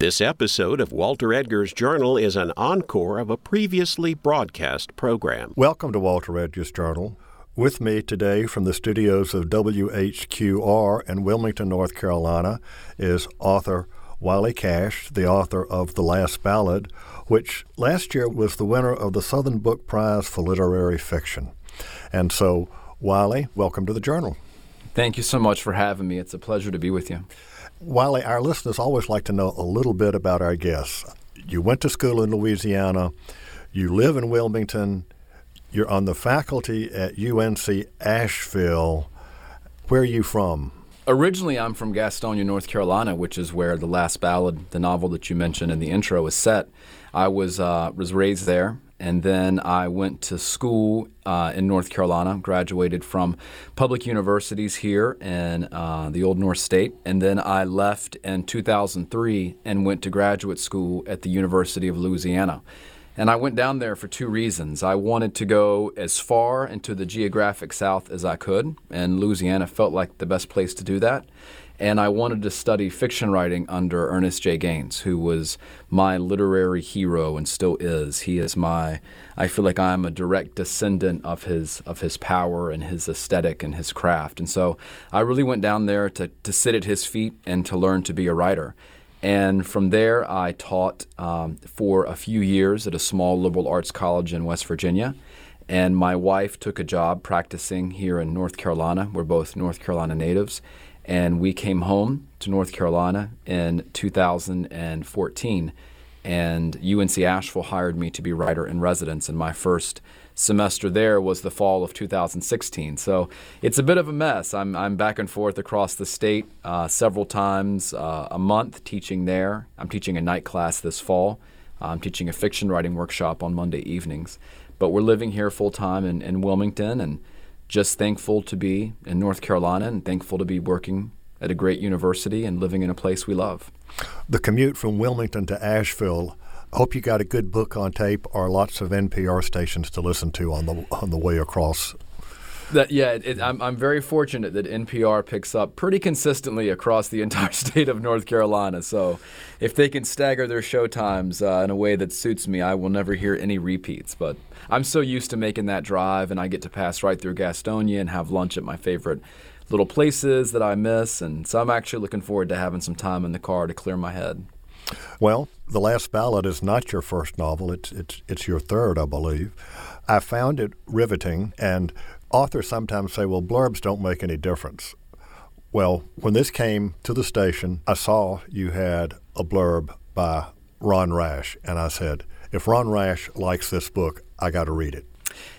This episode of Walter Edgar's Journal is an encore of a previously broadcast program. Welcome to Walter Edgar's Journal. With me today from the studios of WHQR in Wilmington, North Carolina, is author Wiley Cash, the author of The Last Ballad, which last year was the winner of the Southern Book Prize for Literary Fiction. And so, Wiley, welcome to the Journal. Thank you so much for having me. It's a pleasure to be with you. Wiley, our listeners always like to know a little bit about our guests. You went to school in Louisiana, you live in Wilmington, you're on the faculty at UNC Asheville. Where are you from? Originally, I'm from Gastonia, North Carolina, which is where the last ballad, the novel that you mentioned in the intro, is set. I was uh, was raised there and then I went to school uh, in North Carolina, graduated from public universities here in uh, the Old North State, and then I left in 2003 and went to graduate school at the University of Louisiana. And I went down there for two reasons. I wanted to go as far into the geographic south as I could, and Louisiana felt like the best place to do that and I wanted to study fiction writing under Ernest J. Gaines, who was my literary hero and still is. He is my I feel like I'm a direct descendant of his of his power and his aesthetic and his craft. And so I really went down there to, to sit at his feet and to learn to be a writer. And from there, I taught um, for a few years at a small liberal arts college in West Virginia. And my wife took a job practicing here in North Carolina. We're both North Carolina natives. And we came home to North Carolina in 2014. And UNC Asheville hired me to be writer in residence. And my first semester there was the fall of 2016. So it's a bit of a mess. I'm, I'm back and forth across the state uh, several times uh, a month teaching there. I'm teaching a night class this fall. I'm teaching a fiction writing workshop on Monday evenings. But we're living here full time in, in Wilmington and just thankful to be in North Carolina and thankful to be working at a great university and living in a place we love. The commute from Wilmington to Asheville. Hope you got a good book on tape or lots of NPR stations to listen to on the on the way across. That yeah, it, I'm I'm very fortunate that NPR picks up pretty consistently across the entire state of North Carolina. So, if they can stagger their show times uh, in a way that suits me, I will never hear any repeats. But I'm so used to making that drive, and I get to pass right through Gastonia and have lunch at my favorite little places that I miss. And so I'm actually looking forward to having some time in the car to clear my head. Well, The Last Ballad is not your first novel, it's, it's, it's your third, I believe. I found it riveting, and authors sometimes say, well, blurbs don't make any difference. Well, when this came to the station, I saw you had a blurb by Ron Rash, and I said, if Ron Rash likes this book, I got to read it.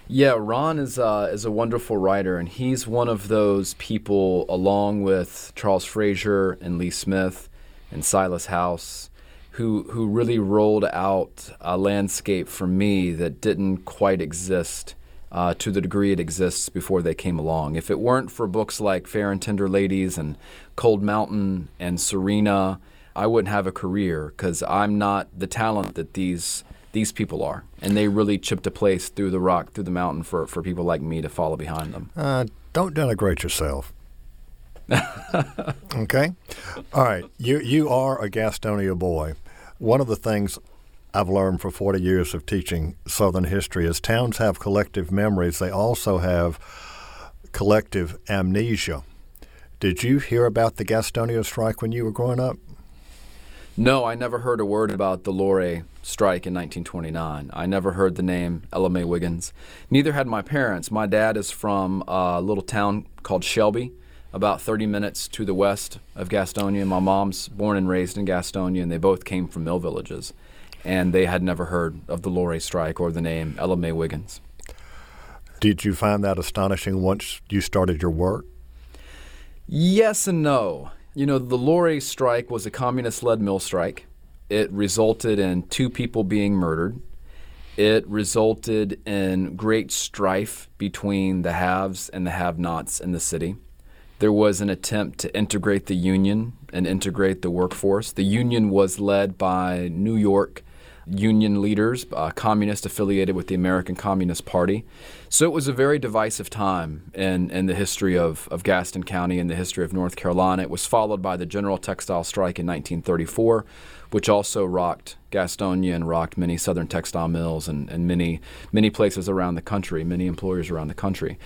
Yeah, Ron is uh, is a wonderful writer, and he's one of those people, along with Charles Frazier and Lee Smith and Silas House, who who really rolled out a landscape for me that didn't quite exist uh, to the degree it exists before they came along. If it weren't for books like Fair and Tender Ladies and Cold Mountain and Serena, I wouldn't have a career because I'm not the talent that these these people are, and they really chipped a place through the rock, through the mountain for, for people like me to follow behind them. Uh, don't denigrate yourself. okay, all right. You you are a Gastonia boy. One of the things I've learned for 40 years of teaching Southern history is towns have collective memories. They also have collective amnesia. Did you hear about the Gastonia strike when you were growing up? No, I never heard a word about the Loray strike in 1929. I never heard the name Ella May Wiggins. Neither had my parents. My dad is from a little town called Shelby, about 30 minutes to the west of Gastonia. My mom's born and raised in Gastonia, and they both came from mill villages. And they had never heard of the Loray strike or the name Ella May Wiggins. Did you find that astonishing once you started your work? Yes and no. You know, the Loray strike was a communist led mill strike. It resulted in two people being murdered. It resulted in great strife between the haves and the have nots in the city. There was an attempt to integrate the union and integrate the workforce. The union was led by New York union leaders, uh, communist affiliated with the American Communist Party. So it was a very divisive time in, in the history of, of Gaston County and the history of North Carolina. It was followed by the General Textile Strike in 1934, which also rocked Gastonia and rocked many southern textile mills and, and many many places around the country, many employers around the country.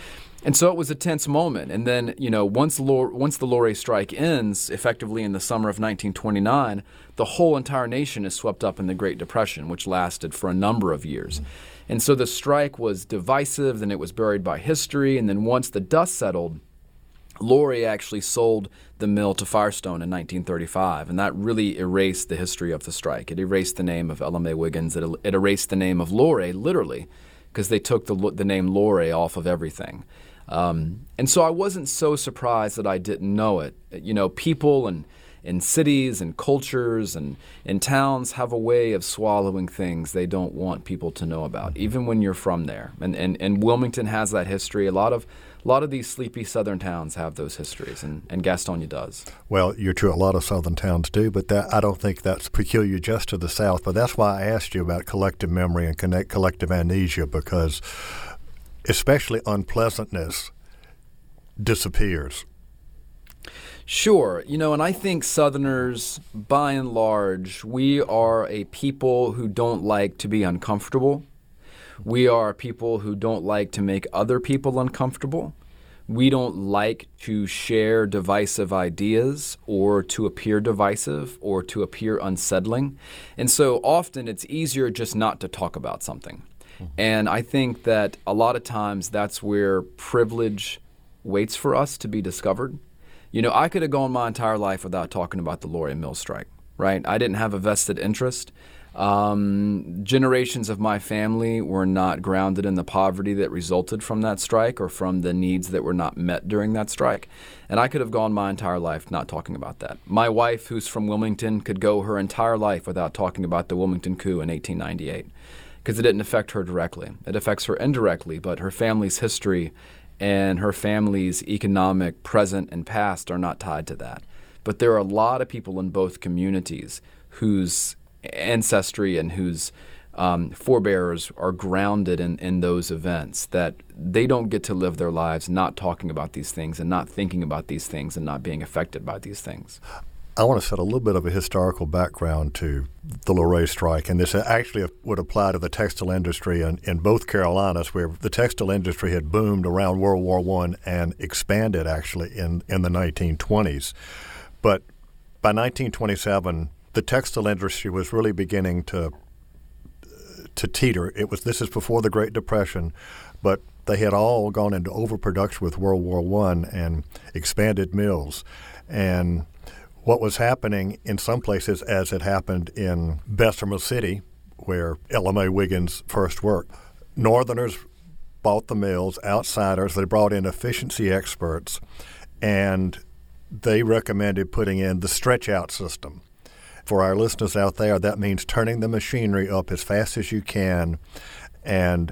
And so it was a tense moment. And then, you know, once once the Loray strike ends, effectively in the summer of 1929, the whole entire nation is swept up in the Great Depression, which lasted for a number of years. And so the strike was divisive, then it was buried by history, and then once the dust settled, Loray actually sold the mill to Firestone in 1935, and that really erased the history of the strike. It erased the name of Ella May Wiggins. It, it erased the name of Loray, literally, because they took the, the name Loray off of everything. Um, and so I wasn't so surprised that I didn't know it. You know, people and in cities and cultures and in towns have a way of swallowing things they don't want people to know about, even when you're from there. And, and, and Wilmington has that history. A lot of a lot of these sleepy southern towns have those histories, and, and Gastonia does. Well, you're true. A lot of southern towns do, but that, I don't think that's peculiar just to the South. But that's why I asked you about collective memory and connect collective amnesia, because especially unpleasantness disappears. Sure. You know, and I think Southerners, by and large, we are a people who don't like to be uncomfortable. We are people who don't like to make other people uncomfortable. We don't like to share divisive ideas or to appear divisive or to appear unsettling. And so often it's easier just not to talk about something. Mm-hmm. And I think that a lot of times that's where privilege waits for us to be discovered. You know, I could have gone my entire life without talking about the Loray Mill strike, right? I didn't have a vested interest. Um, generations of my family were not grounded in the poverty that resulted from that strike or from the needs that were not met during that strike. And I could have gone my entire life not talking about that. My wife, who's from Wilmington, could go her entire life without talking about the Wilmington coup in 1898 because it didn't affect her directly. It affects her indirectly, but her family's history and her family's economic present and past are not tied to that. But there are a lot of people in both communities whose ancestry and whose um, forebears are grounded in, in those events that they don't get to live their lives not talking about these things and not thinking about these things and not being affected by these things. I want to set a little bit of a historical background to the Loray strike, and this actually would apply to the textile industry in, in both Carolinas, where the textile industry had boomed around World War One and expanded actually in, in the 1920s. But by 1927, the textile industry was really beginning to to teeter. It was this is before the Great Depression, but they had all gone into overproduction with World War One and expanded mills, and what was happening in some places, as it happened in Bessemer City, where Ella May Wiggins first worked. Northerners bought the mills, outsiders, they brought in efficiency experts, and they recommended putting in the stretch out system. For our listeners out there, that means turning the machinery up as fast as you can, and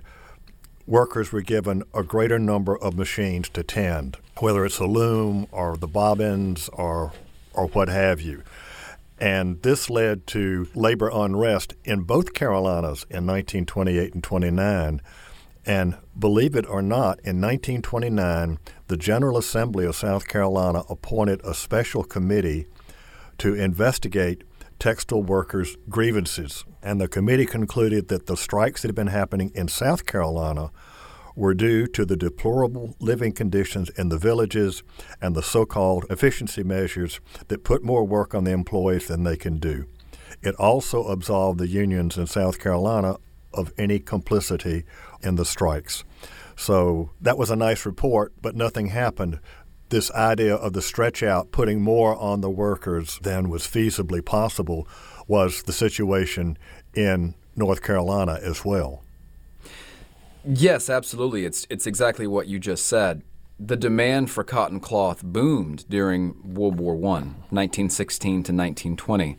workers were given a greater number of machines to tend, whether it's a loom or the bobbins or or what have you. And this led to labor unrest in both Carolinas in 1928 and 29. And believe it or not, in 1929, the General Assembly of South Carolina appointed a special committee to investigate textile workers' grievances. And the committee concluded that the strikes that had been happening in South Carolina were due to the deplorable living conditions in the villages and the so called efficiency measures that put more work on the employees than they can do. It also absolved the unions in South Carolina of any complicity in the strikes. So that was a nice report, but nothing happened. This idea of the stretch out, putting more on the workers than was feasibly possible, was the situation in North Carolina as well. Yes, absolutely. It's it's exactly what you just said. The demand for cotton cloth boomed during World War I, 1916 to 1920.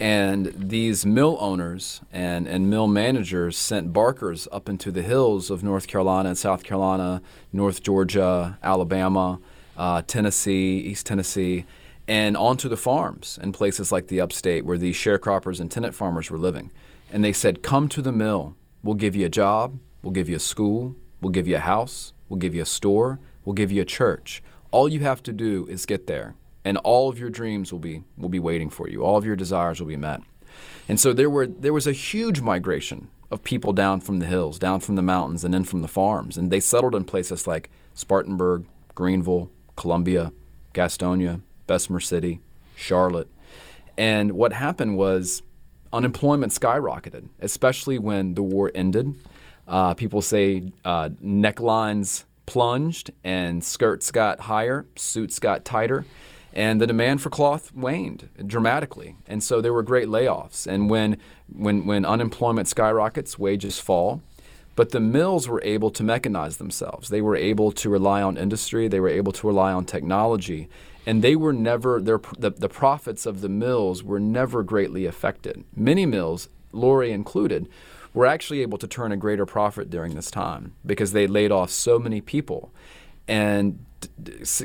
And these mill owners and, and mill managers sent barkers up into the hills of North Carolina and South Carolina, North Georgia, Alabama, uh, Tennessee, East Tennessee, and onto the farms in places like the upstate where these sharecroppers and tenant farmers were living. And they said, Come to the mill. We'll give you a job. We'll give you a school. We'll give you a house. We'll give you a store. We'll give you a church. All you have to do is get there, and all of your dreams will be will be waiting for you. All of your desires will be met. And so there were there was a huge migration of people down from the hills, down from the mountains, and then from the farms, and they settled in places like Spartanburg, Greenville, Columbia, Gastonia, Bessemer City, Charlotte. And what happened was unemployment skyrocketed, especially when the war ended. Uh, people say uh, necklines plunged and skirts got higher, suits got tighter, and the demand for cloth waned dramatically. And so there were great layoffs. And when, when, when unemployment skyrockets, wages fall. But the mills were able to mechanize themselves. They were able to rely on industry. They were able to rely on technology and they were never their the, the profits of the mills were never greatly affected. Many mills, Loray included, were actually able to turn a greater profit during this time because they laid off so many people, and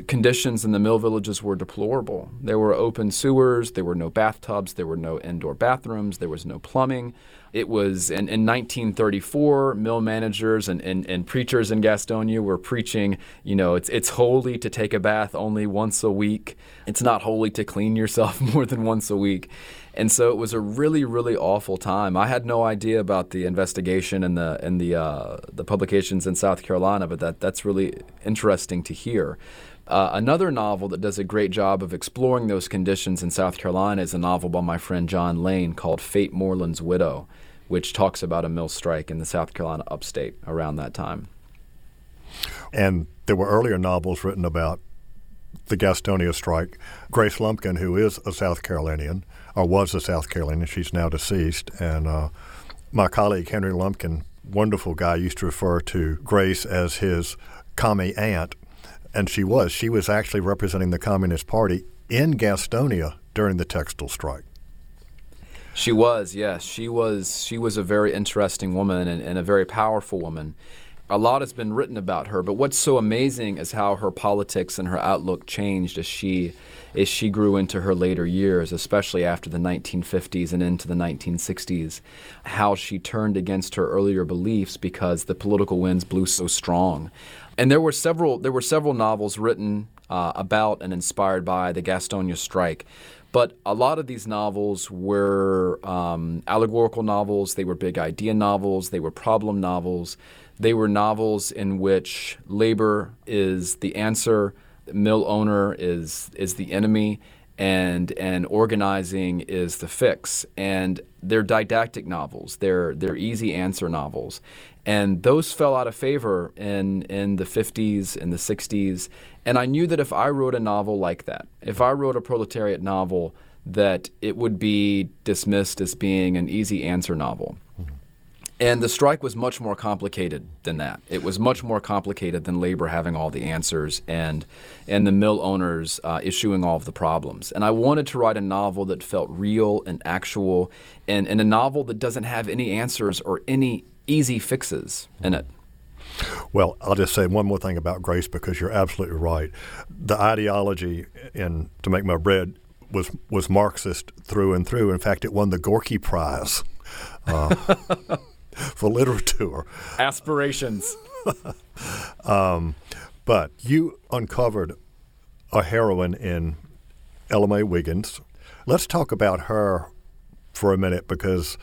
conditions in the mill villages were deplorable. There were open sewers, there were no bathtubs, there were no indoor bathrooms, there was no plumbing. It was in, in 1934, mill managers and, and, and preachers in Gastonia were preaching, you know, it's, it's holy to take a bath only once a week. It's not holy to clean yourself more than once a week. And so it was a really, really awful time. I had no idea about the investigation and the and the uh, the publications in South Carolina, but that that's really interesting to hear. Uh, another novel that does a great job of exploring those conditions in South Carolina is a novel by my friend John Lane called Fate Moreland's Widow, which talks about a mill strike in the South Carolina upstate around that time. And there were earlier novels written about the Gastonia strike. Grace Lumpkin, who is a South Carolinian, or was a South Carolinian, she's now deceased, and uh, my colleague Henry Lumpkin, wonderful guy, used to refer to Grace as his commie aunt and she was. She was actually representing the Communist Party in Gastonia during the textile strike. She was, yes. She was. She was a very interesting woman and, and, a very powerful woman. A lot has been written about her, but what's so amazing is how her politics and her outlook changed as she as she grew into her later years, especially after the 1950s and into the 1960s. How she turned against her earlier beliefs because the political winds blew so strong. And there were several there were several novels written uh, about and inspired by the Gastonia strike. But a lot of these novels were um, allegorical novels. They were big idea novels. They were problem novels. They were novels in which labor is the answer, the mill owner is is the enemy, and and organizing is the fix. And they're didactic novels. They're they're easy answer novels, and those fell out of favor in in the 50s and the 60s. And I knew that if I wrote a novel like that, if I wrote a proletariat novel, that it would be dismissed as being an easy answer novel. And the strike was much more complicated than that. It was much more complicated than labor having all the answers and and the mill owners uh, issuing all of the problems. And I wanted to write a novel that felt real and actual, and, and a novel that doesn't have any answers or any easy fixes in it. Well, I'll just say one more thing about Grace because you're absolutely right. The ideology in To Make My Bread was was Marxist through and through. In fact, it won the Gorky Prize uh, for literature. Aspirations. um, but you uncovered a heroine in Ella May Wiggins. Let's talk about her for a minute because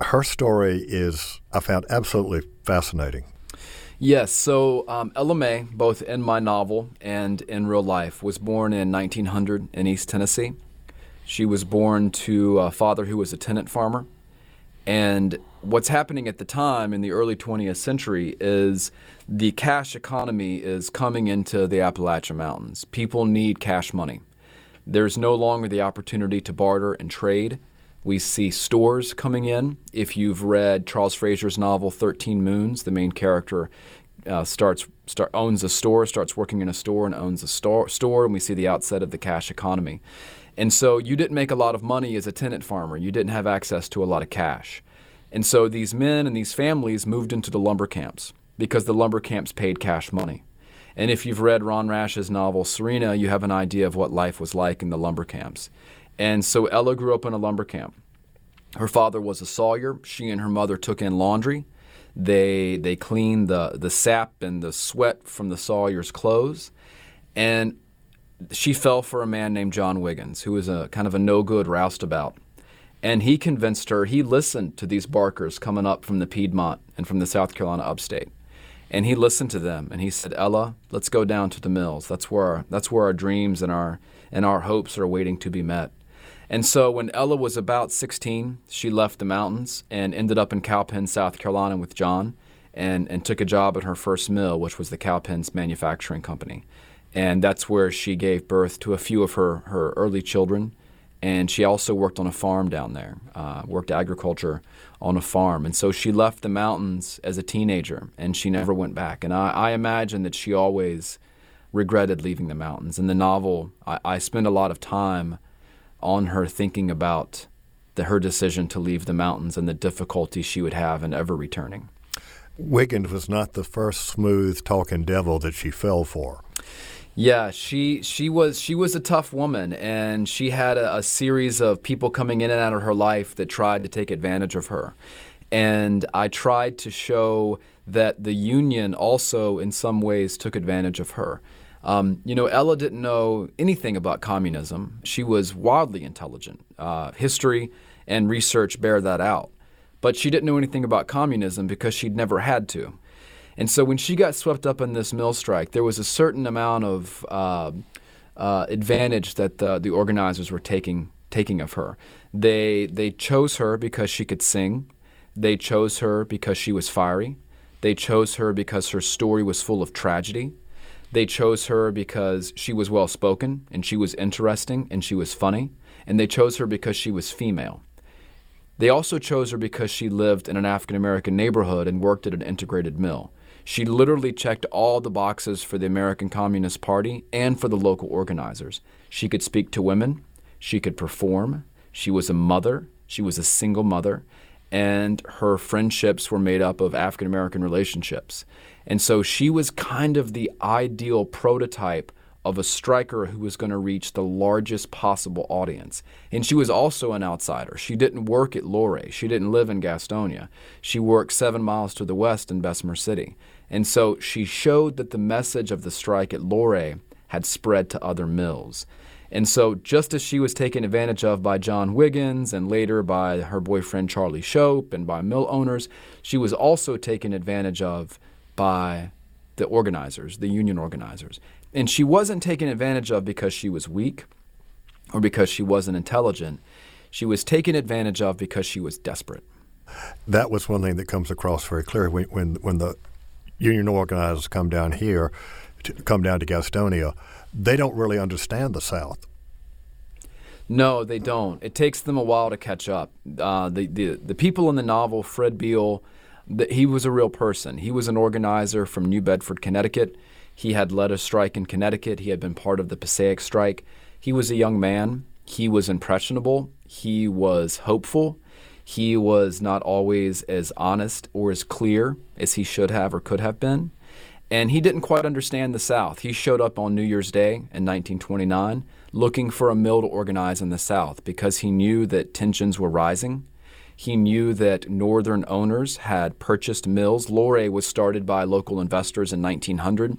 her story is, I found absolutely fascinating. Yes, so um, Ella May, both in my novel and in real life, was born in 1900 in East Tennessee. She was born to a father who was a tenant farmer. And what's happening at the time in the early 20th century is the cash economy is coming into the Appalachian Mountains. People need cash money. There's no longer the opportunity to barter and trade. We see stores coming in. If you've read Charles Frazier's novel 13 Moons, the main character uh, starts start, owns a store, starts working in a store, and owns a store, store, and we see the outset of the cash economy. And so you didn't make a lot of money as a tenant farmer. You didn't have access to a lot of cash. And so these men and these families moved into the lumber camps because the lumber camps paid cash money. And if you've read Ron Rash's novel Serena, you have an idea of what life was like in the lumber camps. And so Ella grew up in a lumber camp. Her father was a sawyer. She and her mother took in laundry. They they cleaned the the sap and the sweat from the sawyer's clothes, and she fell for a man named John Wiggins, who was a kind of a no good roustabout. And he convinced her, he listened to these barkers coming up from the Piedmont and from the South Carolina upstate. And he listened to them and he said, Ella, let's go down to the mills. That's where our, that's where our dreams and our, and our hopes are waiting to be met. And so when Ella was about 16, she left the mountains and ended up in Cowpen, South Carolina with John and, and took a job at her first mill, which was the Cowpens Manufacturing Company. And that's where she gave birth to a few of her, her early children. And she also worked on a farm down there, uh, worked agriculture on a farm. And so she left the mountains as a teenager and she never went back. And I, I imagine that she always regretted leaving the mountains. In the novel, I, I spend a lot of time on her thinking about the, her decision to leave the mountains and the difficulty she would have in ever returning. Wiggins was not the first smooth talking devil that she fell for. Yeah, she she was she was a tough woman, and she had a, a, series of people coming in and out of her life that tried to take advantage of her. And I tried to show that the union also, in some ways, took advantage of her. Um, you know, Ella didn't know anything about communism. She was wildly intelligent. Uh, history and research bear that out. But she didn't know anything about communism because she'd never had to. And so when she got swept up in this mill strike, there was a certain amount of uh, uh, advantage that the, the organizers were taking taking of her. They they chose her because she could sing. They chose her because she was fiery. They chose her because her story was full of tragedy. They chose her because she was well spoken and she was interesting and she was funny. And they chose her because she was female. They also chose her because she lived in an African American neighborhood and worked at an integrated mill. She literally checked all the boxes for the American Communist Party and for the local organizers. She could speak to women, she could perform, she was a mother, she was a single mother, and her friendships were made up of African American relationships. And so she was kind of the ideal prototype of a striker who was going to reach the largest possible audience. And she was also an outsider. She didn't work at Loray. She didn't live in Gastonia. She worked seven miles to the west in Bessemer City. And so she showed that the message of the strike at Loray had spread to other mills. And so, just as she was taken advantage of by John Wiggins and later by her boyfriend Charlie Shope and by mill owners, she was also taken advantage of by the organizers, the union organizers. And she wasn't taken advantage of because she was weak or because she wasn't intelligent. She was taken advantage of because she was desperate. That was one thing that comes across very clearly when, when, when the union organizers come down here, to, come down to Gastonia, they don't really understand the South. No, they don't. It takes them a while to catch up. Uh, the, the, the people in the novel, Fred Beal, the, he was a real person. He was an organizer from New Bedford, Connecticut. He had led a strike in Connecticut. He had been part of the Passaic strike. He was a young man. He was impressionable. He was hopeful. He was not always as honest or as clear as he should have or could have been. And he didn't quite understand the South. He showed up on New Year's Day in 1929 looking for a mill to organize in the South because he knew that tensions were rising. He knew that Northern owners had purchased mills. Loray was started by local investors in 1900,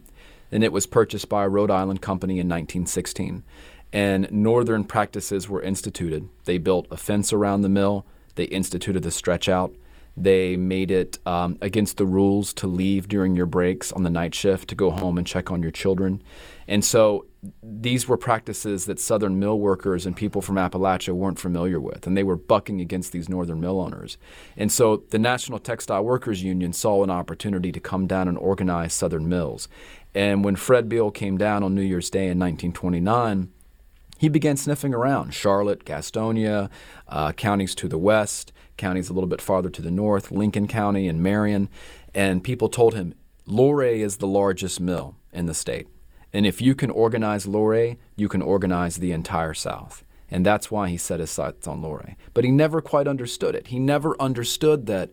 and it was purchased by a Rhode Island company in 1916. And Northern practices were instituted. They built a fence around the mill, they instituted the stretch out. They made it um, against the rules to leave during your breaks on the night shift to go home and check on your children. And so these were practices that Southern mill workers and people from Appalachia weren't familiar with, and they were bucking against these Northern mill owners. And so the National Textile Workers Union saw an opportunity to come down and organize Southern mills. And when Fred Beal came down on New Year's Day in 1929, he began sniffing around Charlotte, Gastonia, uh, counties to the west, counties a little bit farther to the north, Lincoln County and Marion. And people told him, Loray is the largest mill in the state. And if you can organize Loray, you can organize the entire South. And that's why he set his sights on Loray. But he never quite understood it. He never understood that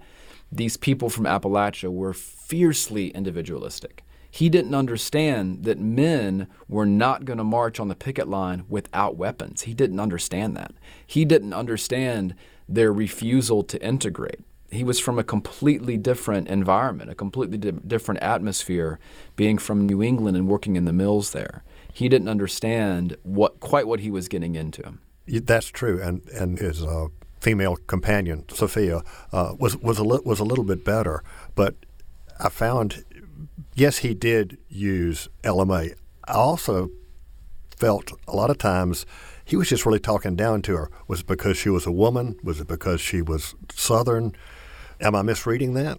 these people from Appalachia were fiercely individualistic. He didn't understand that men were not going to march on the picket line without weapons. He didn't understand that. He didn't understand their refusal to integrate. He was from a completely different environment, a completely di- different atmosphere, being from New England and working in the mills there. He didn't understand what quite what he was getting into. That's true, and and his uh, female companion, Sophia, uh, was was a li- was a little bit better. But I found, yes, he did use Ella May. I also felt a lot of times he was just really talking down to her. Was it because she was a woman? Was it because she was Southern? Am I misreading that?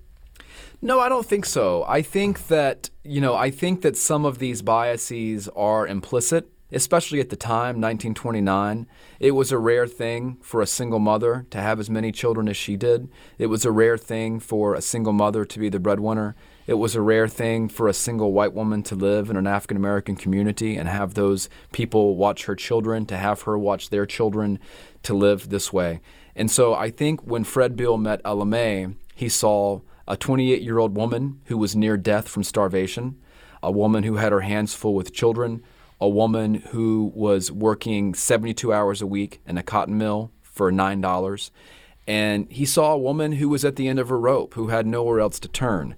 No, I don't think so. I think that, you know, I think that some of these biases are implicit, especially at the time, 1929. It was a rare thing for a single mother to have as many children as she did. It was a rare thing for a single mother to be the breadwinner. It was a rare thing for a single white woman to live in an African American community and have those people watch her children, to have her watch their children, to live this way. And so I think when Fred Beal met May, he saw a 28 year old woman who was near death from starvation, a woman who had her hands full with children, a woman who was working 72 hours a week in a cotton mill for $9. And he saw a woman who was at the end of her rope, who had nowhere else to turn.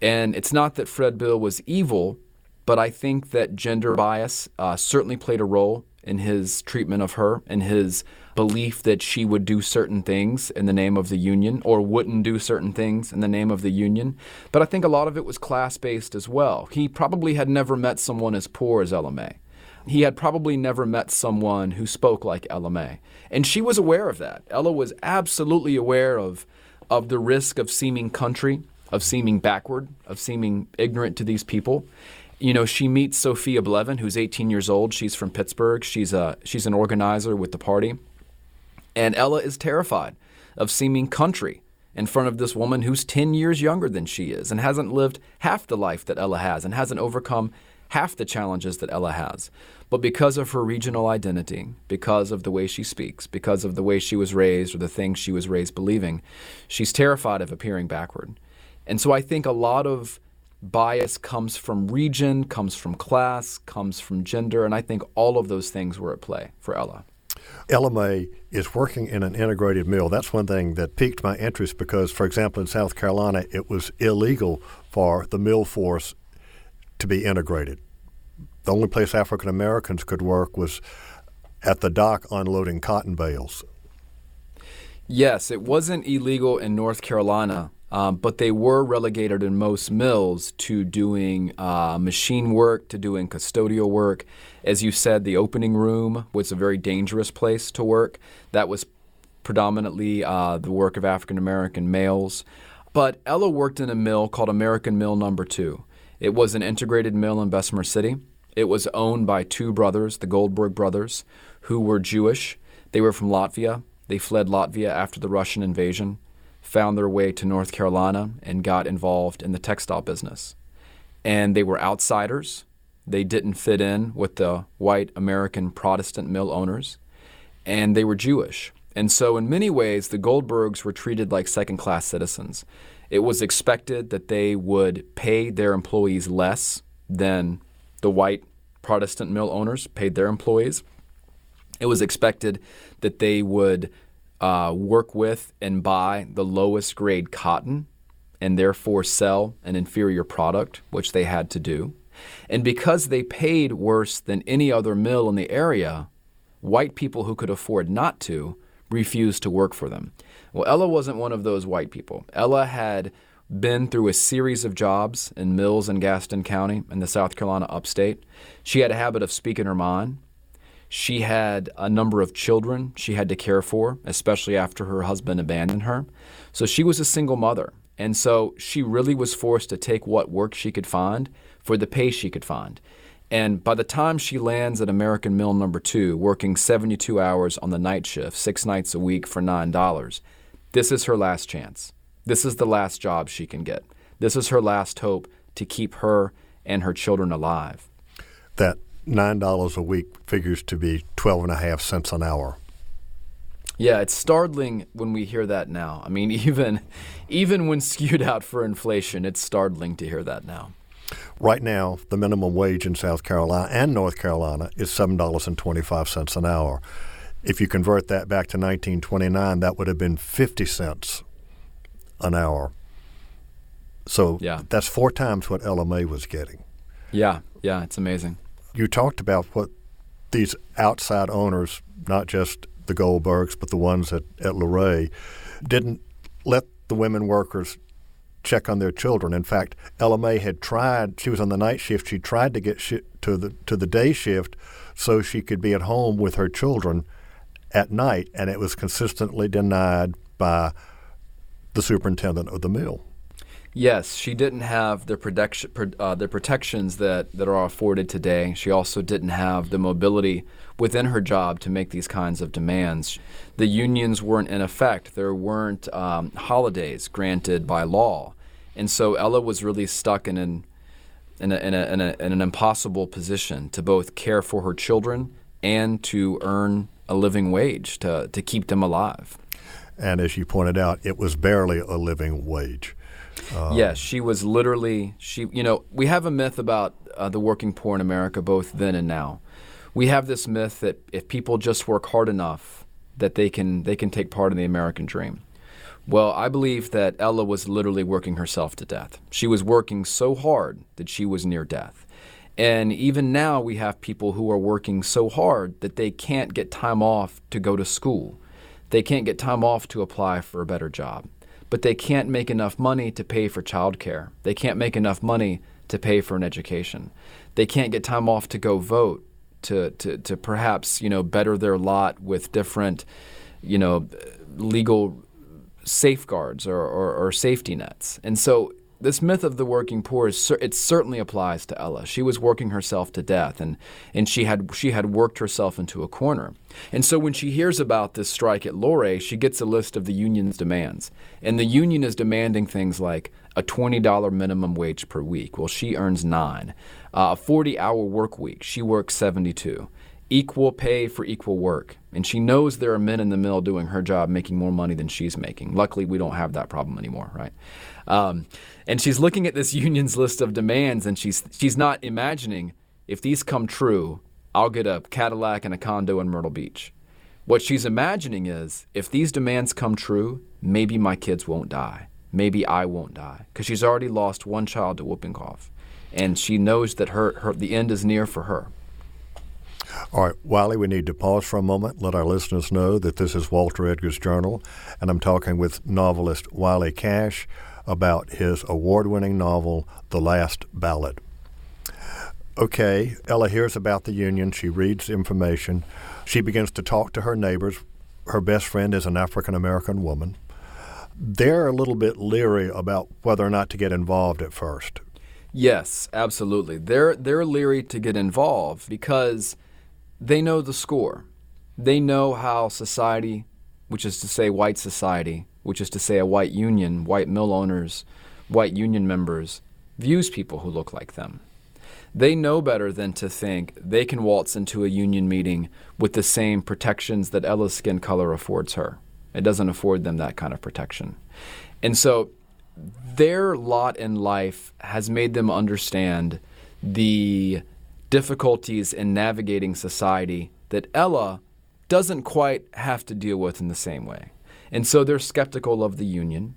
And it's not that Fred Beal was evil, but I think that gender bias uh, certainly played a role in his treatment of her and his belief that she would do certain things in the name of the union or wouldn't do certain things in the name of the union. But I think a lot of it was class based as well. He probably had never met someone as poor as Ella May. He had probably never met someone who spoke like Ella May. And she was aware of that. Ella was absolutely aware of, of the risk of seeming country, of seeming backward, of seeming ignorant to these people you know, she meets Sophia Blevin, who's 18 years old. She's from Pittsburgh. She's a she's an organizer with the party, and Ella is terrified of seeming country in front of this woman who's 10 years younger than she is and hasn't lived half the life that Ella has and hasn't overcome half the challenges that Ella has. But because of her regional identity, because of the way she speaks, because of the way she was raised or the things she was raised believing, she's terrified of appearing backward. And so I think a lot of bias comes from region, comes from class, comes from gender, and I think all of those things were at play for Ella. Ella May is working in an integrated mill. That's one thing that piqued my interest because, for example, in South Carolina, it was illegal for the mill force to be integrated. The only place African Americans could work was at the dock unloading cotton bales. Yes, it wasn't illegal in North Carolina, um, but they were relegated in most mills to doing uh, machine work, to doing custodial work. As you said, the opening room was a very dangerous place to work. That was predominantly uh, the work of African American males. But Ella worked in a mill called American Mill Number Two. It was an integrated mill in Bessemer City. It was owned by two brothers, the Goldberg brothers, who were Jewish. They were from Latvia. They fled Latvia after the Russian invasion found their way to North Carolina and got involved in the textile business. And they were outsiders. They didn't fit in with the white American Protestant mill owners, and they were Jewish. And so, in many ways, the Goldbergs were treated like second class citizens. It was expected that they would pay their employees less than the white Protestant mill owners paid their employees. It was expected that they would uh, work with and buy the lowest grade cotton and therefore sell an inferior product, which they had to do. And because they paid worse than any other mill in the area, white people who could afford not to refused to work for them. Well, Ella wasn't one of those white people. Ella had been through a series of jobs in mills in Gaston County in the South Carolina upstate. She had a habit of speaking her mind. She had a number of children she had to care for, especially after her husband abandoned her. So she was a single mother. And so she really was forced to take what work she could find for the pay she could find. And by the time she lands at American Mill number two, working 72 hours on the night shift, six nights a week for $9, this is her last chance. This is the last job she can get. This is her last hope to keep her and her children alive. That $9 a week figures to be 12 and a half cents an hour. Yeah, it's startling when we hear that now. I mean, even even when skewed out for inflation, it's startling to hear that now. Right now, the minimum wage in South Carolina and North Carolina is $7.25 an hour. If you convert that back to 1929, that would have been 50 cents an hour. So yeah. that's four times what Ella May was getting. Yeah, yeah, it's amazing you talked about what these outside owners, not just the Goldbergs, but the ones at, at Loray, didn't let the women workers check on their children. In fact, Ella May had tried. She was on the night shift. She tried to get sh- to the to the day shift so she could be at home with her children at night, and it was consistently denied by the superintendent of the mill. Yes, she didn't have the protection, uh, the protections that, that are afforded today. She also didn't have the mobility within her job to make these kinds of demands. The unions weren't in effect. There weren't um, holidays granted by law, and so Ella was really stuck in an in, a, in, a, in, a, in an impossible position to both care for her children and to earn a living wage to, to keep them alive. And as you pointed out, it was barely a living wage. Uh, yes, she was literally she. You know, we have a myth about uh, the working poor in America, both then and now. We have this myth that if people just work hard enough, that they can they can take part in the American dream. Well, I believe that Ella was literally working herself to death. She was working so hard that she was near death. And even now, we have people who are working so hard that they can't get time off to go to school. They can't get time off to apply for a better job but they can't make enough money to pay for childcare. They can't make enough money to pay for an education. They can't get time off to go vote, to, to, to perhaps, you know, better their lot with different, you know, legal safeguards or, or, or safety nets. And so this myth of the working poor is it certainly applies to Ella. She was working herself to death, and and she had she had worked herself into a corner. And so when she hears about this strike at Loray, she gets a list of the union's demands, and the union is demanding things like a twenty dollar minimum wage per week. Well, she earns nine. Uh, a forty hour work week. She works seventy two equal pay for equal work. And she knows there are men in the mill doing her job making more money than she's making. Luckily, we don't have that problem anymore, right? Um, and she's looking at this union's list of demands, and she's she's not imagining if these come true, I'll get a Cadillac and a condo in Myrtle Beach. What she's imagining is if these demands come true, maybe my kids won't die. Maybe I won't die because she's already lost one child to whooping cough, and she knows that her, her the end is near for her. All right, Wiley, we need to pause for a moment, let our listeners know that this is Walter Edgar's Journal, and I'm talking with novelist Wiley Cash about his award winning novel, The Last Ballad. Okay, Ella hears about the union. She reads information. She begins to talk to her neighbors. Her best friend is an African American woman. They're a little bit leery about whether or not to get involved at first. Yes, absolutely. They're they're leery to get involved because they know the score. They know how society, which is to say white society, which is to say a white union, white mill owners, white union members, views people who look like them. They know better than to think they can waltz into a union meeting with the same protections that Ella's skin color affords her. It doesn't afford them that kind of protection. And so their lot in life has made them understand the difficulties in navigating society that Ella doesn't quite have to deal with in the same way. And so they're skeptical of the union.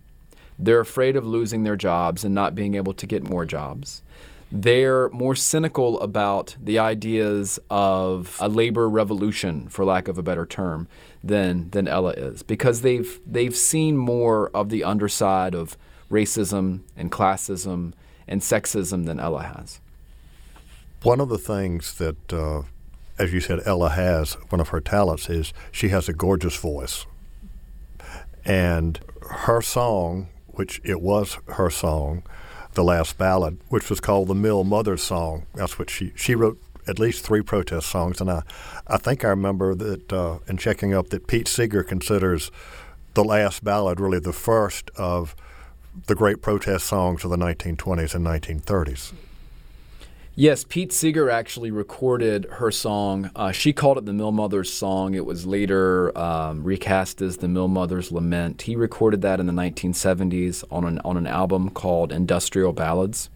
They're afraid of losing their jobs and not being able to get more jobs. They're more cynical about the ideas of a labor revolution, for lack of a better term, than, than Ella is, because they've, they've seen more of the underside of racism and classism and sexism than Ella has. One of the things that, uh, as you said, Ella has, one of her talents is she has a gorgeous voice. And her song, which it was her song, the last ballad, which was called the Mill Mother's Song. That's what she she wrote at least three protest songs, and I I think I remember that uh, in checking up that Pete Seeger considers the last ballad really the first of the great protest songs of the 1920s and 1930s. Yes, Pete Seeger actually recorded her song. Uh, she called it the Mill Mother's Song. It was later um, recast as the Mill Mother's Lament. He recorded that in the 1970s on an, on an album called Industrial Ballads.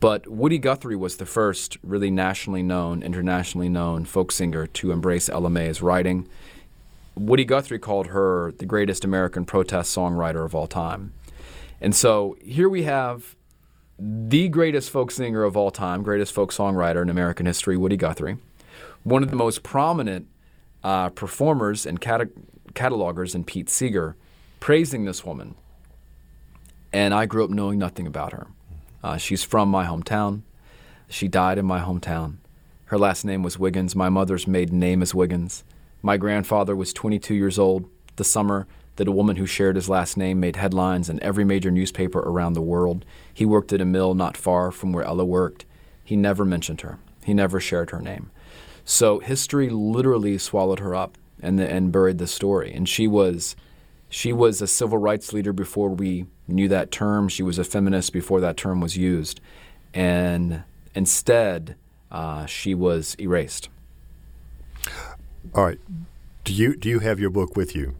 But Woody Guthrie was the first really nationally known, internationally known folk singer to embrace Ella May's writing. Woody Guthrie called her the greatest American protest songwriter of all time. And so here we have the greatest folk singer of all time, greatest folk songwriter in American history, Woody Guthrie, one of the most prominent uh, performers and cata- catalogers and Pete Seeger praising this woman. And I grew up knowing nothing about her. Uh, she's from my hometown. She died in my hometown. Her last name was Wiggins. My mother's maiden name is Wiggins. My grandfather was 22 years old the summer that a woman who shared his last name made headlines in every major newspaper around the world. He worked at a mill not far from where Ella worked. He never mentioned her. He never shared her name. So history literally swallowed her up and, and buried the story. And she was she was a civil rights leader before we knew that term. She was a feminist before that term was used. And instead, uh, she was erased. All right. Do you do you have your book with you?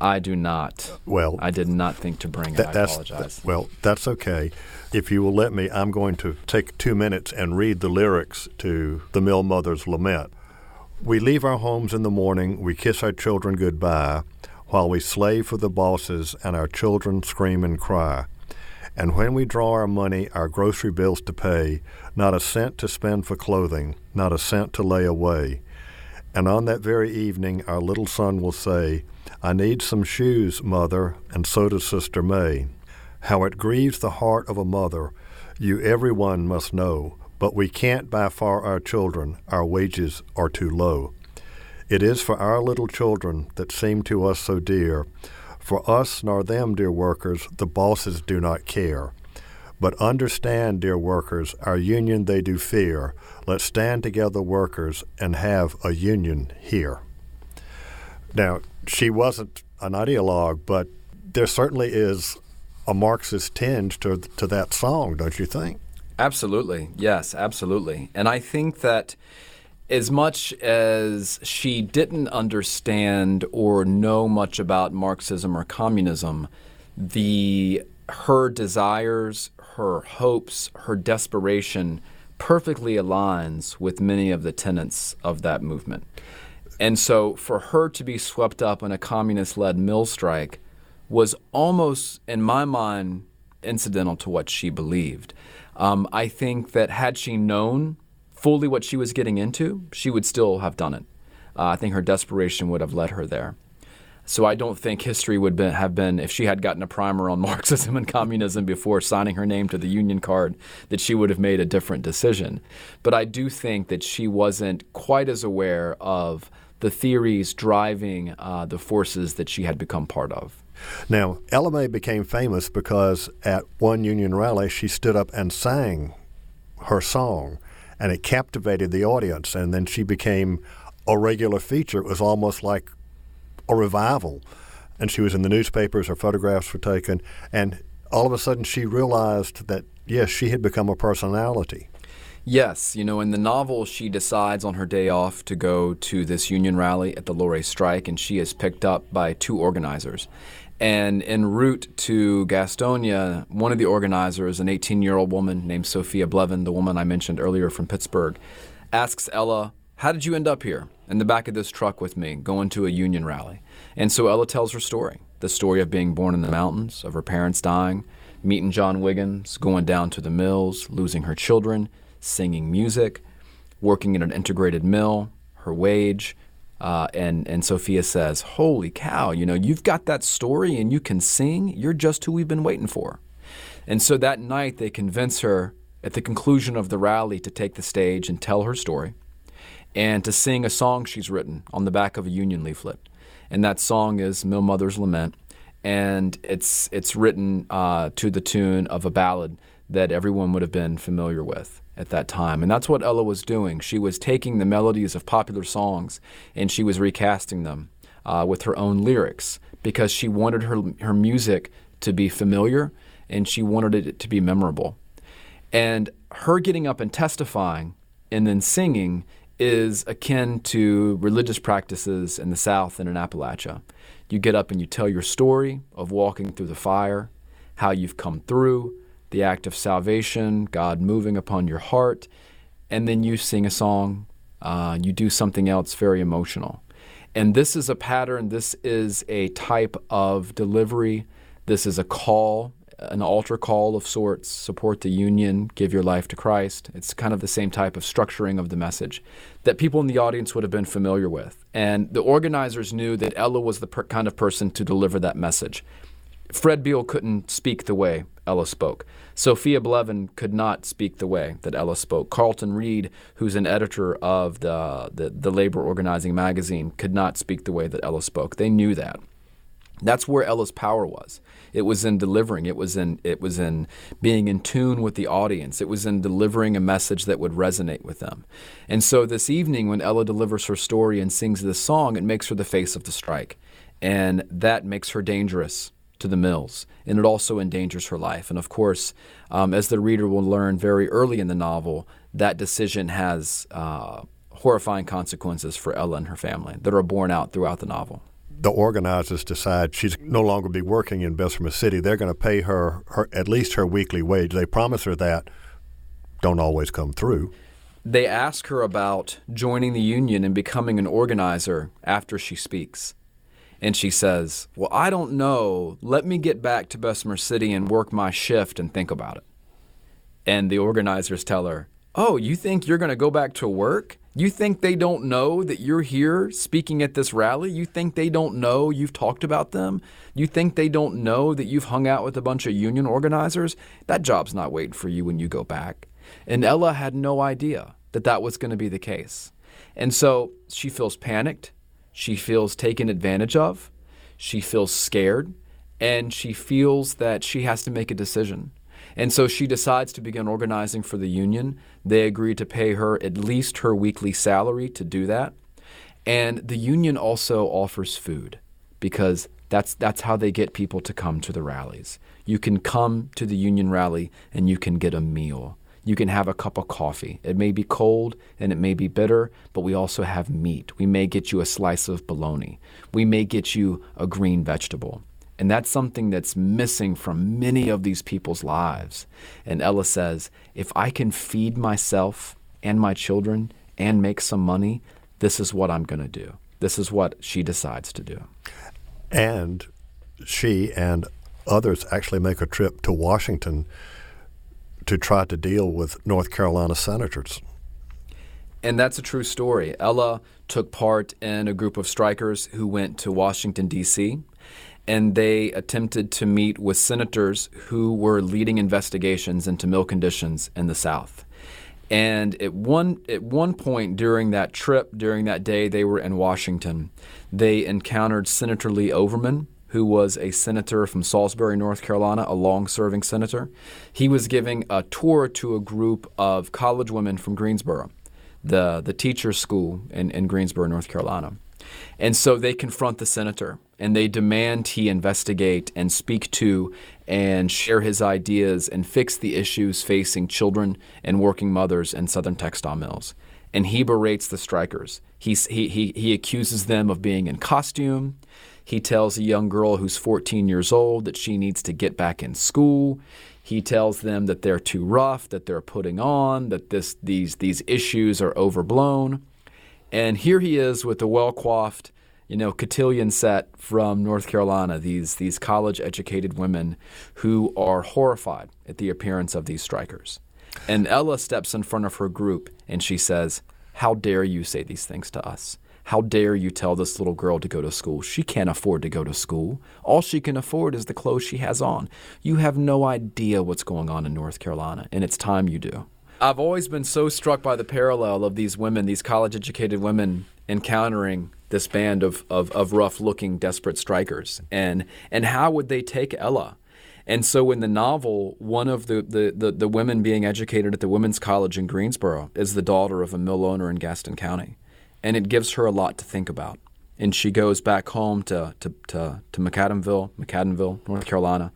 I do not. Well, I did not think to bring it. That, I that's, apologize. That, well, that's okay. If you will let me, I'm going to take two minutes and read the lyrics to the Mill Mother's Lament. We leave our homes in the morning, we kiss our children goodbye, while we slave for the bosses and our children scream and cry. And when we draw our money, our grocery bills to pay, not a cent to spend for clothing, not a cent to lay away. And on that very evening, our little son will say, I need some shoes, mother, and so does Sister May. How it grieves the heart of a mother, you everyone must know, but we can't buy for our children, our wages are too low. It is for our little children that seem to us so dear. For us nor them, dear workers, the bosses do not care. But understand, dear workers, our union they do fear. Let's stand together, workers, and have a union here. Now, she wasn't an ideologue, but there certainly is a Marxist tinge to, to that song, don't you think? Absolutely. Yes, absolutely. And I think that as much as she didn't understand or know much about Marxism or communism, the her desires, her hopes, her desperation perfectly aligns with many of the tenets of that movement. And so for her to be swept up in a communist led mill strike was almost, in my mind, incidental to what she believed. Um, I think that had she known fully what she was getting into, she would still have done it. Uh, I think her desperation would have led her there. So I don't think history would be, have been, if she had gotten a primer on Marxism and communism before signing her name to the Union card, that she would have made a different decision. But I do think that she wasn't quite as aware of the theories driving uh, the forces that she had become part of. Now, Ella May became famous because at one union rally she stood up and sang her song, and it captivated the audience. And then she became a regular feature. It was almost like a revival. And she was in the newspapers, her photographs were taken, and all of a sudden she realized that, yes, she had become a personality. Yes, you know, in the novel, she decides on her day off to go to this union rally at the Loray strike, and she is picked up by two organizers. And en route to Gastonia, one of the organizers, an 18 year old woman named Sophia Blevin, the woman I mentioned earlier from Pittsburgh, asks Ella, How did you end up here in the back of this truck with me going to a union rally? And so Ella tells her story the story of being born in the mountains, of her parents dying, meeting John Wiggins, going down to the mills, losing her children singing music, working in an integrated mill, her wage. Uh, and, and Sophia says, Holy cow, you know, you've got that story and you can sing. You're just who we've been waiting for. And so that night, they convince her at the conclusion of the rally to take the stage and tell her story and to sing a song she's written on the back of a union leaflet. And that song is Mill Mother's Lament. And it's, it's written uh, to the tune of a ballad that everyone would have been familiar with at that time. And that's what Ella was doing. She was taking the melodies of popular songs and she was recasting them uh, with her own lyrics because she wanted her, her music to be familiar and she wanted it to be memorable. And her getting up and testifying and then singing is akin to religious practices in the South and in Appalachia. You get up and you tell your story of walking through the fire, how you've come through, the act of salvation, God moving upon your heart, and then you sing a song, uh, you do something else very emotional. And this is a pattern, this is a type of delivery, this is a call an altar call of sorts, support the union, give your life to Christ. It's kind of the same type of structuring of the message that people in the audience would have been familiar with. And the organizers knew that Ella was the per- kind of person to deliver that message. Fred Beal couldn't speak the way Ella spoke. Sophia Blevin could not speak the way that Ella spoke. Carlton Reid, who's an editor of the, the, the labor organizing magazine, could not speak the way that Ella spoke. They knew that. That's where Ella's power was. It was in delivering. It was in it was in being in tune with the audience. It was in delivering a message that would resonate with them. And so this evening when Ella delivers her story and sings this song, it makes her the face of the strike. And that makes her dangerous to the mills, and it also endangers her life. And of course, um, as the reader will learn very early in the novel, that decision has uh, horrifying consequences for Ella and her family that are borne out throughout the novel the organizers decide she's no longer be working in Bessemer City, they're going to pay her, her at least her weekly wage. They promise her that, don't always come through. They ask her about joining the union and becoming an organizer after she speaks. And she says, Well, I don't know. Let me get back to Bessemer City and work my shift and think about it. And the organizers tell her, Oh, you think you're going to go back to work? You think they don't know that you're here speaking at this rally? You think they don't know you've talked about them? You think they don't know that you've hung out with a bunch of union organizers? That job's not waiting for you when you go back. And Ella had no idea that that was going to be the case. And so she feels panicked. She feels taken advantage of. She feels scared. And she feels that she has to make a decision. And so she decides to begin organizing for the union. They agree to pay her at least her weekly salary to do that. And the union also offers food because that's, that's how they get people to come to the rallies. You can come to the union rally and you can get a meal. You can have a cup of coffee. It may be cold and it may be bitter, but we also have meat. We may get you a slice of bologna. We may get you a green vegetable. And that's something that's missing from many of these people's lives. And Ella says, if I can feed myself and my children and make some money, this is what I'm going to do. This is what she decides to do. And she and others actually make a trip to Washington to try to deal with North Carolina senators. And that's a true story. Ella took part in a group of strikers who went to Washington, D.C and they attempted to meet with senators who were leading investigations into mill conditions in the South. And at one at one point during that trip, during that day they were in Washington, they encountered Senator Lee Overman, who was a senator from Salisbury, North Carolina, a long-serving senator. He was giving a tour to a group of college women from Greensboro, the the teachers' school in, in Greensboro, North Carolina. And so they confront the senator and they demand he investigate and speak to and share his ideas and fix the issues facing children and working mothers in southern textile mills. And he berates the strikers. He's, he, he, he accuses them of being in costume. He tells a young girl who's 14 years old that she needs to get back in school. He tells them that they're too rough, that they're putting on, that this, these, these issues are overblown. And here he is with the well coiffed, you know, cotillion set from North Carolina, these, these college educated women who are horrified at the appearance of these strikers. And Ella steps in front of her group and she says, How dare you say these things to us? How dare you tell this little girl to go to school? She can't afford to go to school. All she can afford is the clothes she has on. You have no idea what's going on in North Carolina, and it's time you do. I've always been so struck by the parallel of these women, these college educated women encountering this band of, of, of rough looking, desperate strikers. And, and how would they take Ella? And so in the novel, one of the, the, the, the, women being educated at the Women's College in Greensboro is the daughter of a mill owner in Gaston County. And it gives her a lot to think about. And she goes back home to, to, to, to McAdamville, McAdenville, North Carolina,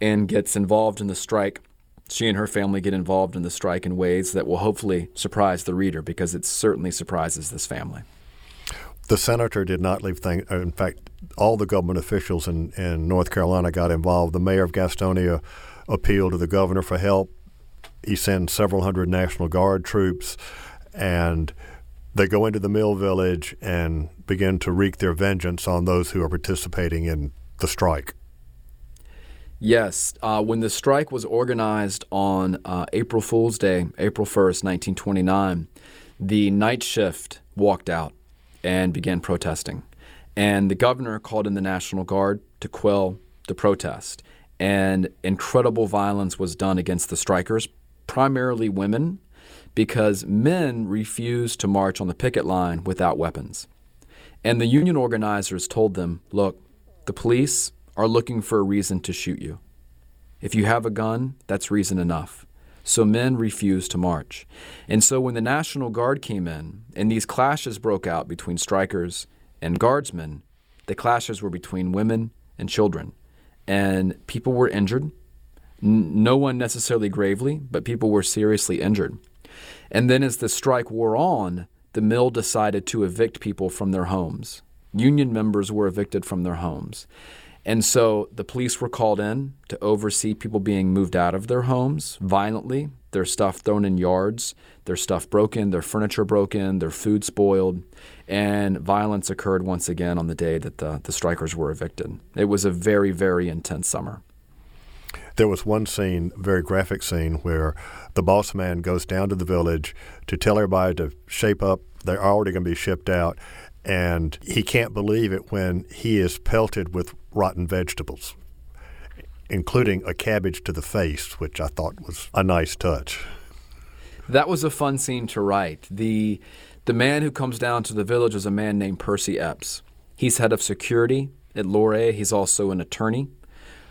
and gets involved in the strike she and her family get involved in the strike in ways that will hopefully surprise the reader because it certainly surprises this family. The senator did not leave things. Uh, in fact, all the government officials in, in North Carolina got involved. The mayor of Gastonia appealed to the governor for help. He sends several hundred National Guard troops, and they go into the mill village and begin to wreak their vengeance on those who are participating in the strike. Yes. Uh, when the strike was organized on uh, April Fool's Day, April 1st, 1929, the night shift walked out and began protesting. And the governor called in the National Guard to quell the protest. And incredible violence was done against the strikers, primarily women, because men refused to march on the picket line without weapons. And the union organizers told them look, the police are looking for a reason to shoot you. If you have a gun, that's reason enough. So men refused to march. And so when the National Guard came in and these clashes broke out between strikers and guardsmen, the clashes were between women and children. And people were injured. No one necessarily gravely, but people were seriously injured. And then as the strike wore on, the mill decided to evict people from their homes. Union members were evicted from their homes. And so the police were called in to oversee people being moved out of their homes violently, their stuff thrown in yards, their stuff broken, their furniture broken, their food spoiled. And violence occurred once again on the day that the, the strikers were evicted. It was a very, very intense summer. There was one scene, very graphic scene, where the boss man goes down to the village to tell everybody to shape up. They're already going to be shipped out and he can't believe it when he is pelted with rotten vegetables, including a cabbage to the face, which I thought was a nice touch. That was a fun scene to write. The the man who comes down to the village is a man named Percy Epps. He's head of security at Loray. He's also an attorney.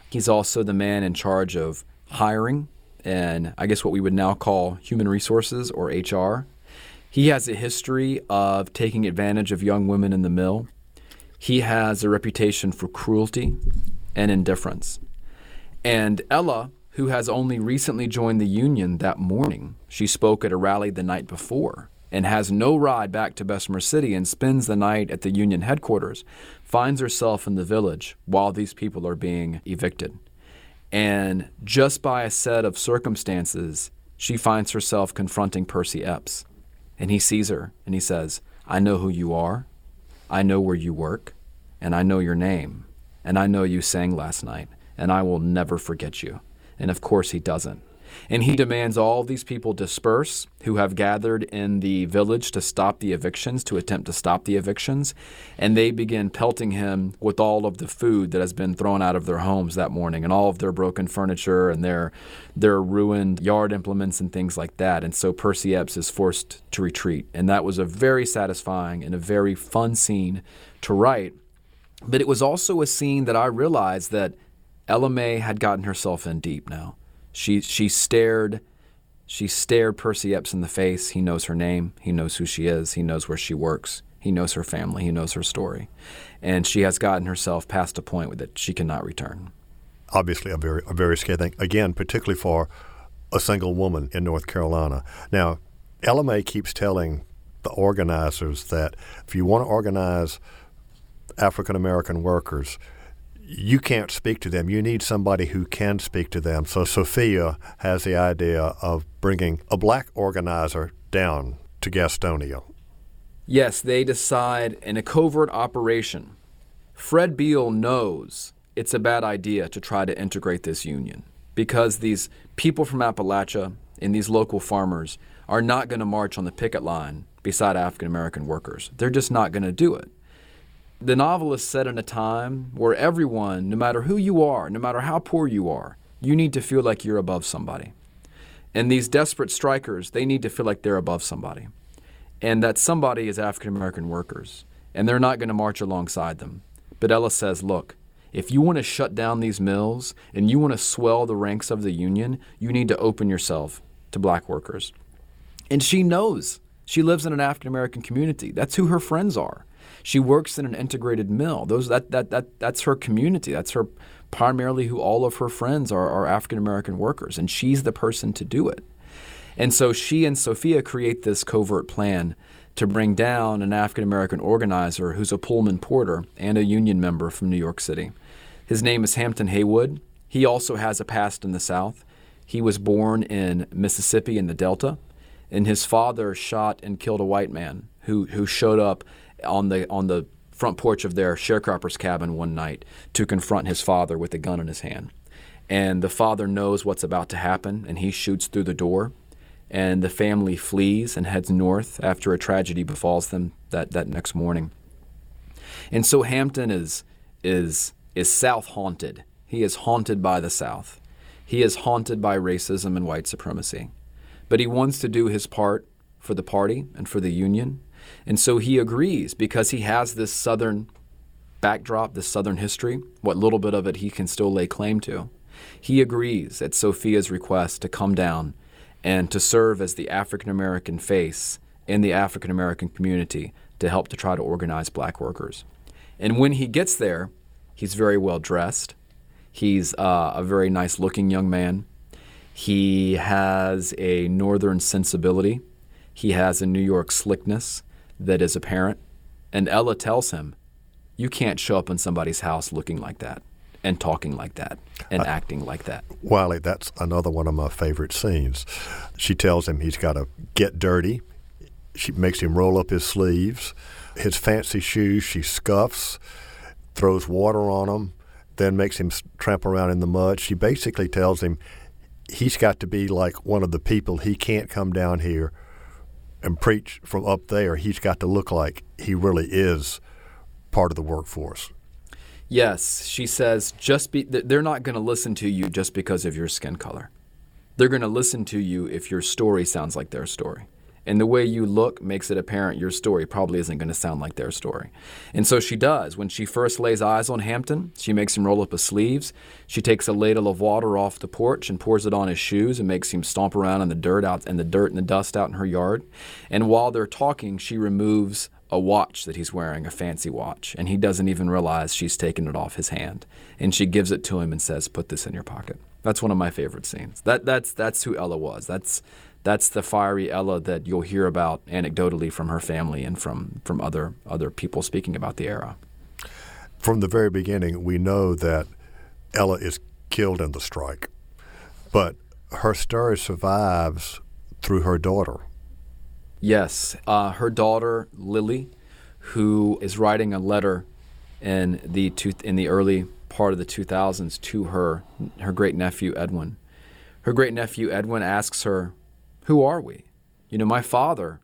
He's also the man in charge of hiring and I guess what we would now call human resources or HR he has a history of taking advantage of young women in the mill. He has a reputation for cruelty and indifference. And Ella, who has only recently joined the union that morning, she spoke at a rally the night before and has no ride back to Bessemer City and spends the night at the union headquarters, finds herself in the village while these people are being evicted. And just by a set of circumstances, she finds herself confronting Percy Epps. And he sees her and he says, I know who you are. I know where you work. And I know your name. And I know you sang last night. And I will never forget you. And of course, he doesn't. And he demands all these people disperse who have gathered in the village to stop the evictions, to attempt to stop the evictions. And they begin pelting him with all of the food that has been thrown out of their homes that morning and all of their broken furniture and their, their ruined yard implements and things like that. And so Percy Epps is forced to retreat. And that was a very satisfying and a very fun scene to write. But it was also a scene that I realized that Ella May had gotten herself in deep now. She she stared she stared Percy Epps in the face. He knows her name. He knows who she is. He knows where she works. He knows her family. He knows her story. And she has gotten herself past a point that she cannot return. Obviously, a very, a very scary thing. Again, particularly for a single woman in North Carolina. Now, May keeps telling the organizers that if you want to organize African American workers, you can't speak to them. You need somebody who can speak to them. So Sophia has the idea of bringing a black organizer down to Gastonia. Yes, they decide in a covert operation. Fred Beal knows it's a bad idea to try to integrate this union because these people from Appalachia and these local farmers are not going to march on the picket line beside African American workers. They're just not going to do it the novel is set in a time where everyone, no matter who you are, no matter how poor you are, you need to feel like you're above somebody. And these desperate strikers, they need to feel like they're above somebody. And that somebody is African American workers. And they're not going to march alongside them. But Ella says, look, if you want to shut down these mills and you want to swell the ranks of the union, you need to open yourself to black workers. And she knows. She lives in an African American community. That's who her friends are. She works in an integrated mill. Those that that that that's her community. That's her primarily who all of her friends are, are African American workers, and she's the person to do it. And so she and Sophia create this covert plan to bring down an African American organizer who's a Pullman porter and a union member from New York City. His name is Hampton Haywood. He also has a past in the South. He was born in Mississippi in the Delta, and his father shot and killed a white man who, who showed up on the on the front porch of their sharecropper's cabin one night to confront his father with a gun in his hand. and the father knows what's about to happen, and he shoots through the door, and the family flees and heads north after a tragedy befalls them that, that next morning. And so Hampton is is is South haunted. He is haunted by the South. He is haunted by racism and white supremacy. But he wants to do his part for the party and for the union. And so he agrees because he has this Southern backdrop, this Southern history, what little bit of it he can still lay claim to. He agrees at Sophia's request to come down and to serve as the African American face in the African American community to help to try to organize black workers. And when he gets there, he's very well dressed. He's uh, a very nice looking young man. He has a northern sensibility. He has a New York slickness that is apparent. And Ella tells him, You can't show up in somebody's house looking like that and talking like that and acting like that. Wiley, that's another one of my favorite scenes. She tells him he's got to get dirty. She makes him roll up his sleeves. His fancy shoes, she scuffs, throws water on them, then makes him tramp around in the mud. She basically tells him he's got to be like one of the people. He can't come down here and preach from up there. He's got to look like he really is part of the workforce. Yes, she says just be they're not going to listen to you just because of your skin color. They're going to listen to you if your story sounds like their story. And the way you look makes it apparent your story probably isn't going to sound like their story. And so she does. When she first lays eyes on Hampton, she makes him roll up his sleeves. She takes a ladle of water off the porch and pours it on his shoes and makes him stomp around in the dirt out and the dirt and the dust out in her yard. And while they're talking, she removes a watch that he's wearing, a fancy watch, and he doesn't even realize she's taken it off his hand. And she gives it to him and says, "Put this in your pocket." That's one of my favorite scenes. That that's that's who Ella was. That's that's the fiery Ella that you'll hear about anecdotally from her family and from from other other people speaking about the era. From the very beginning, we know that Ella is killed in the strike, but her story survives through her daughter. Yes, uh, her daughter Lily, who is writing a letter in the two, in the early part of the 2000s to her her great nephew Edwin. Her great nephew Edwin asks her, "Who are we?" You know, my father,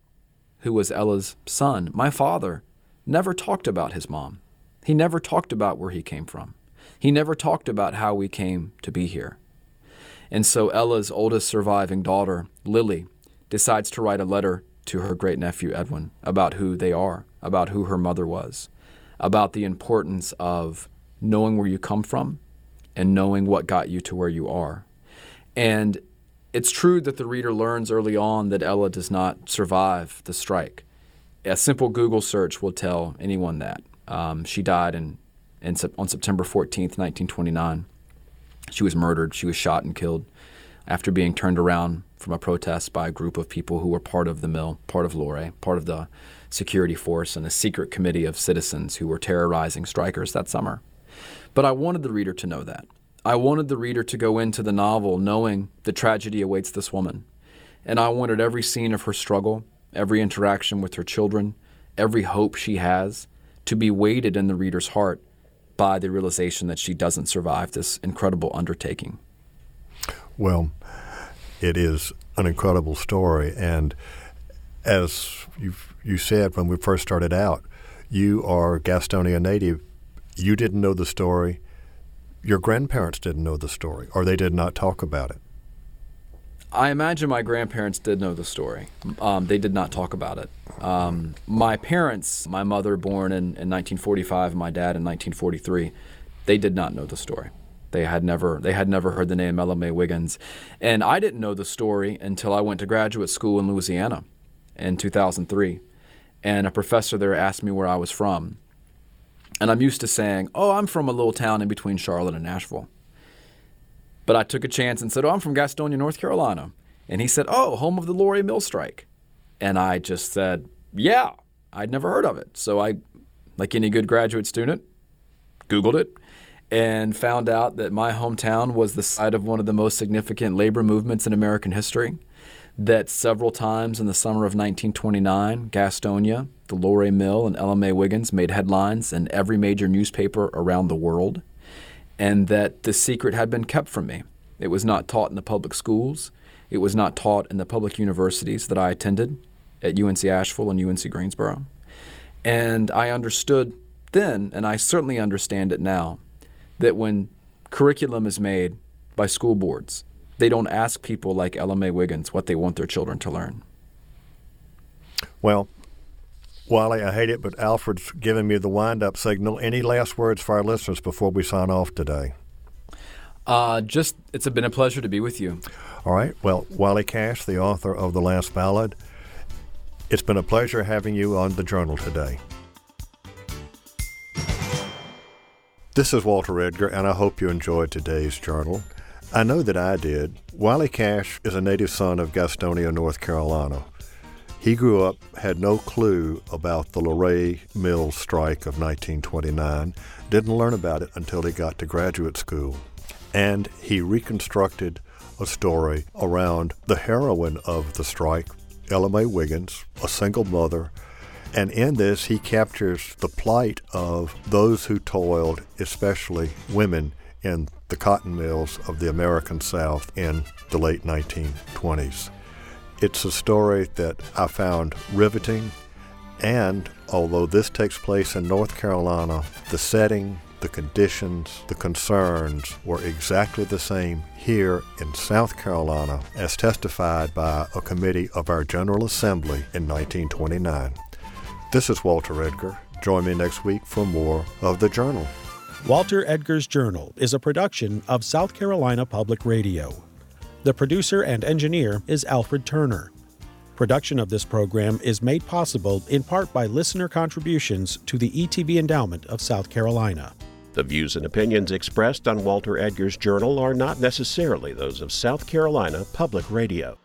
who was Ella's son, my father never talked about his mom. He never talked about where he came from. He never talked about how we came to be here. And so Ella's oldest surviving daughter, Lily, decides to write a letter to her great nephew Edwin about who they are, about who her mother was, about the importance of knowing where you come from and knowing what got you to where you are. And it's true that the reader learns early on that Ella does not survive the strike. A simple Google search will tell anyone that. Um, she died in, in, on September 14th, 1929. She was murdered. She was shot and killed after being turned around from a protest by a group of people who were part of the mill, part of Loray, part of the security force, and a secret committee of citizens who were terrorizing strikers that summer. But I wanted the reader to know that. I wanted the reader to go into the novel knowing the tragedy awaits this woman. And I wanted every scene of her struggle, every interaction with her children, every hope she has to be weighted in the reader's heart by the realization that she doesn't survive this incredible undertaking. Well, it is an incredible story. And as you you said when we first started out, you are Gastonia native. You didn't know the story. Your grandparents didn't know the story, or they did not talk about it. I imagine my grandparents did know the story. Um, they did not talk about it. Um, my parents, my mother born in, in 1945 and my dad in 1943, they did not know the story. They had never they had never heard the name Ella Mae Wiggins, and I didn't know the story until I went to graduate school in Louisiana in 2003, and a professor there asked me where I was from, and I'm used to saying, "Oh, I'm from a little town in between Charlotte and Nashville." But I took a chance and said, "Oh, I'm from Gastonia, North Carolina," and he said, "Oh, home of the Loray Mill strike," and I just said, "Yeah." I'd never heard of it, so I, like any good graduate student, Googled it and found out that my hometown was the site of one of the most significant labor movements in American history. That several times in the summer of 1929, Gastonia, the Loray Mill, and Ella May Wiggins made headlines in every major newspaper around the world. and that the secret had been kept from me. It was not taught in the public schools. It was not taught in the public universities that I attended at UNC Asheville and UNC Greensboro. And I understood then, and I certainly understand it now, that when curriculum is made by school boards, they don't ask people like Ella May Wiggins what they want their children to learn. Well, Wiley, I hate it, but Alfred's giving me the wind up signal. Any last words for our listeners before we sign off today? Uh, just, it's been a pleasure to be with you. All right. Well, Wiley Cash, the author of The Last Ballad, it's been a pleasure having you on the journal today. This is Walter Edgar, and I hope you enjoyed today's journal. I know that I did. Wiley Cash is a native son of Gastonia, North Carolina. He grew up, had no clue about the Loray Mills strike of 1929, didn't learn about it until he got to graduate school. And he reconstructed a story around the heroine of the strike, Ella May Wiggins, a single mother. And in this, he captures the plight of those who toiled, especially women, in the cotton mills of the American South in the late 1920s. It's a story that I found riveting, and although this takes place in North Carolina, the setting, the conditions, the concerns were exactly the same here in South Carolina as testified by a committee of our General Assembly in 1929. This is Walter Edgar. Join me next week for more of The Journal. Walter Edgar's Journal is a production of South Carolina Public Radio. The producer and engineer is Alfred Turner. Production of this program is made possible in part by listener contributions to the ETV Endowment of South Carolina. The views and opinions expressed on Walter Edgar's Journal are not necessarily those of South Carolina Public Radio.